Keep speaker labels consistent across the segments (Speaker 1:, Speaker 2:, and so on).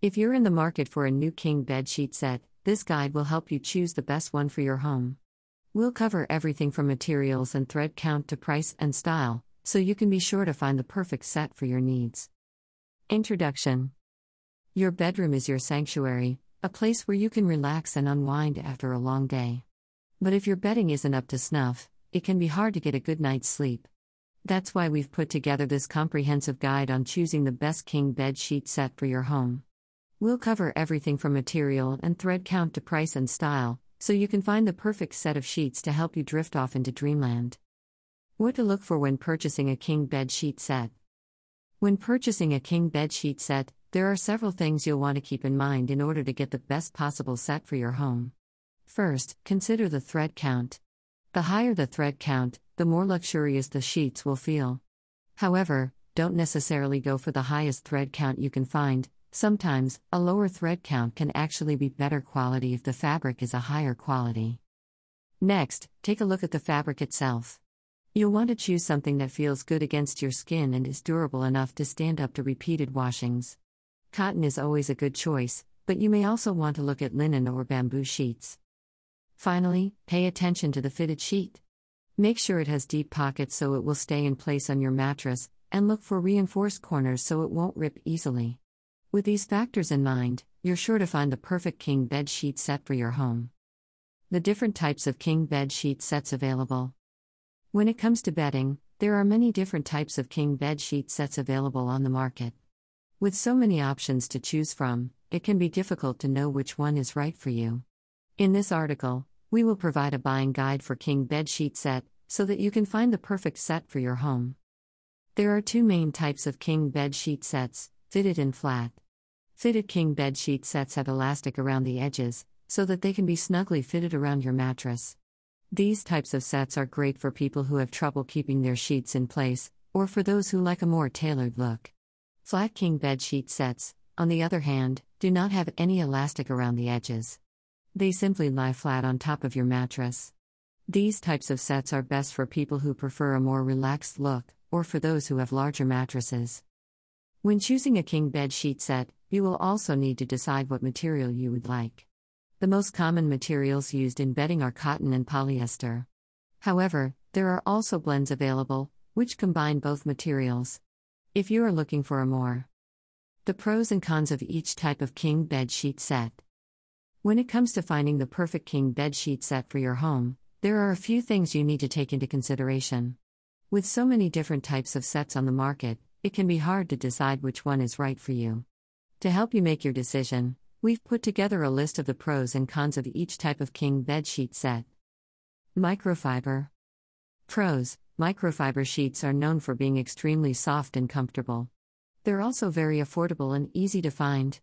Speaker 1: If you're in the market for a new king bed sheet set, this guide will help you choose the best one for your home. We'll cover everything from materials and thread count to price and style, so you can be sure to find the perfect set for your needs. Introduction Your bedroom is your sanctuary, a place where you can relax and unwind after a long day. But if your bedding isn't up to snuff, it can be hard to get a good night's sleep. That's why we've put together this comprehensive guide on choosing the best king bed sheet set for your home. We'll cover everything from material and thread count to price and style, so you can find the perfect set of sheets to help you drift off into dreamland. What to look for when purchasing a king bed sheet set. When purchasing a king bed sheet set, there are several things you'll want to keep in mind in order to get the best possible set for your home. First, consider the thread count. The higher the thread count, the more luxurious the sheets will feel. However, don't necessarily go for the highest thread count you can find, Sometimes, a lower thread count can actually be better quality if the fabric is a higher quality. Next, take a look at the fabric itself. You'll want to choose something that feels good against your skin and is durable enough to stand up to repeated washings. Cotton is always a good choice, but you may also want to look at linen or bamboo sheets. Finally, pay attention to the fitted sheet. Make sure it has deep pockets so it will stay in place on your mattress, and look for reinforced corners so it won't rip easily. With these factors in mind, you're sure to find the perfect king bed sheet set for your home. The different types of king bed sheet sets available. When it comes to bedding, there are many different types of king bed sheet sets available on the market. With so many options to choose from, it can be difficult to know which one is right for you. In this article, we will provide a buying guide for king bed sheet set so that you can find the perfect set for your home. There are two main types of king bed sheet sets fitted and flat. Fitted king bed sheet sets have elastic around the edges, so that they can be snugly fitted around your mattress. These types of sets are great for people who have trouble keeping their sheets in place, or for those who like a more tailored look. Flat king bed sheet sets, on the other hand, do not have any elastic around the edges. They simply lie flat on top of your mattress. These types of sets are best for people who prefer a more relaxed look, or for those who have larger mattresses. When choosing a king bed sheet set, you will also need to decide what material you would like. The most common materials used in bedding are cotton and polyester. However, there are also blends available, which combine both materials. If you are looking for a more, the pros and cons of each type of king bed sheet set. When it comes to finding the perfect king bed sheet set for your home, there are a few things you need to take into consideration. With so many different types of sets on the market, it can be hard to decide which one is right for you. To help you make your decision, we've put together a list of the pros and cons of each type of king bed sheet set. Microfiber Pros Microfiber sheets are known for being extremely soft and comfortable. They're also very affordable and easy to find.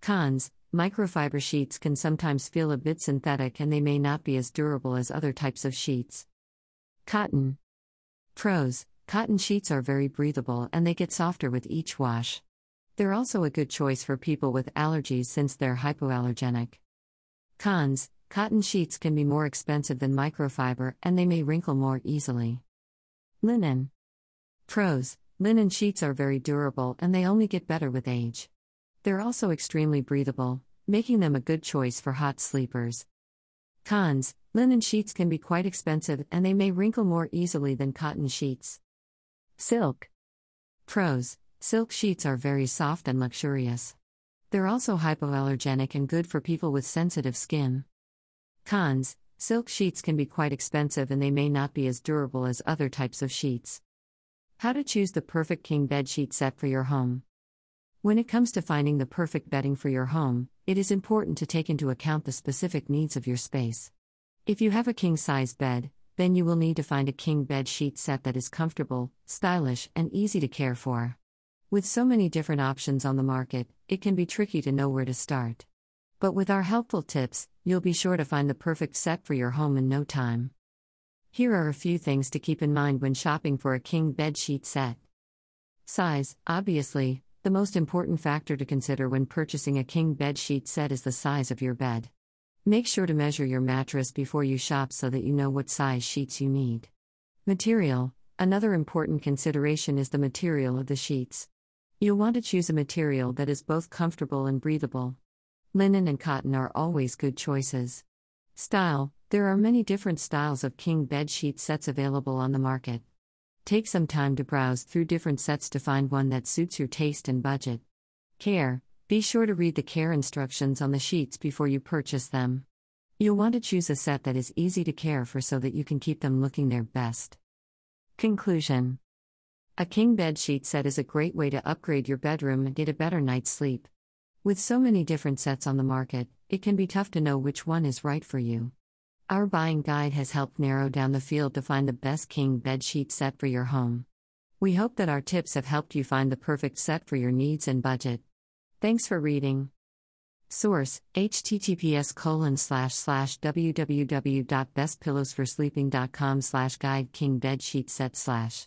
Speaker 1: Cons Microfiber sheets can sometimes feel a bit synthetic and they may not be as durable as other types of sheets. Cotton Pros Cotton sheets are very breathable and they get softer with each wash. They're also a good choice for people with allergies since they're hypoallergenic. Cons Cotton sheets can be more expensive than microfiber and they may wrinkle more easily. Linen Pros Linen sheets are very durable and they only get better with age. They're also extremely breathable, making them a good choice for hot sleepers. Cons Linen sheets can be quite expensive and they may wrinkle more easily than cotton sheets. Silk. Pros Silk sheets are very soft and luxurious. They're also hypoallergenic and good for people with sensitive skin. Cons Silk sheets can be quite expensive and they may not be as durable as other types of sheets. How to choose the perfect king bed sheet set for your home. When it comes to finding the perfect bedding for your home, it is important to take into account the specific needs of your space. If you have a king size bed, then you will need to find a king bed sheet set that is comfortable, stylish, and easy to care for. With so many different options on the market, it can be tricky to know where to start. But with our helpful tips, you'll be sure to find the perfect set for your home in no time. Here are a few things to keep in mind when shopping for a king bed sheet set. Size Obviously, the most important factor to consider when purchasing a king bed sheet set is the size of your bed. Make sure to measure your mattress before you shop so that you know what size sheets you need. Material Another important consideration is the material of the sheets. You'll want to choose a material that is both comfortable and breathable. Linen and cotton are always good choices. Style There are many different styles of king bed sheet sets available on the market. Take some time to browse through different sets to find one that suits your taste and budget. Care Be sure to read the care instructions on the sheets before you purchase them. You'll want to choose a set that is easy to care for so that you can keep them looking their best. Conclusion A king bed sheet set is a great way to upgrade your bedroom and get a better night's sleep. With so many different sets on the market, it can be tough to know which one is right for you. Our buying guide has helped narrow down the field to find the best king bed sheet set for your home. We hope that our tips have helped you find the perfect set for your needs and budget. Thanks for reading. Source https colon slash slash www.bestpillowsforsleeping.com slash guide king bed sheet set slash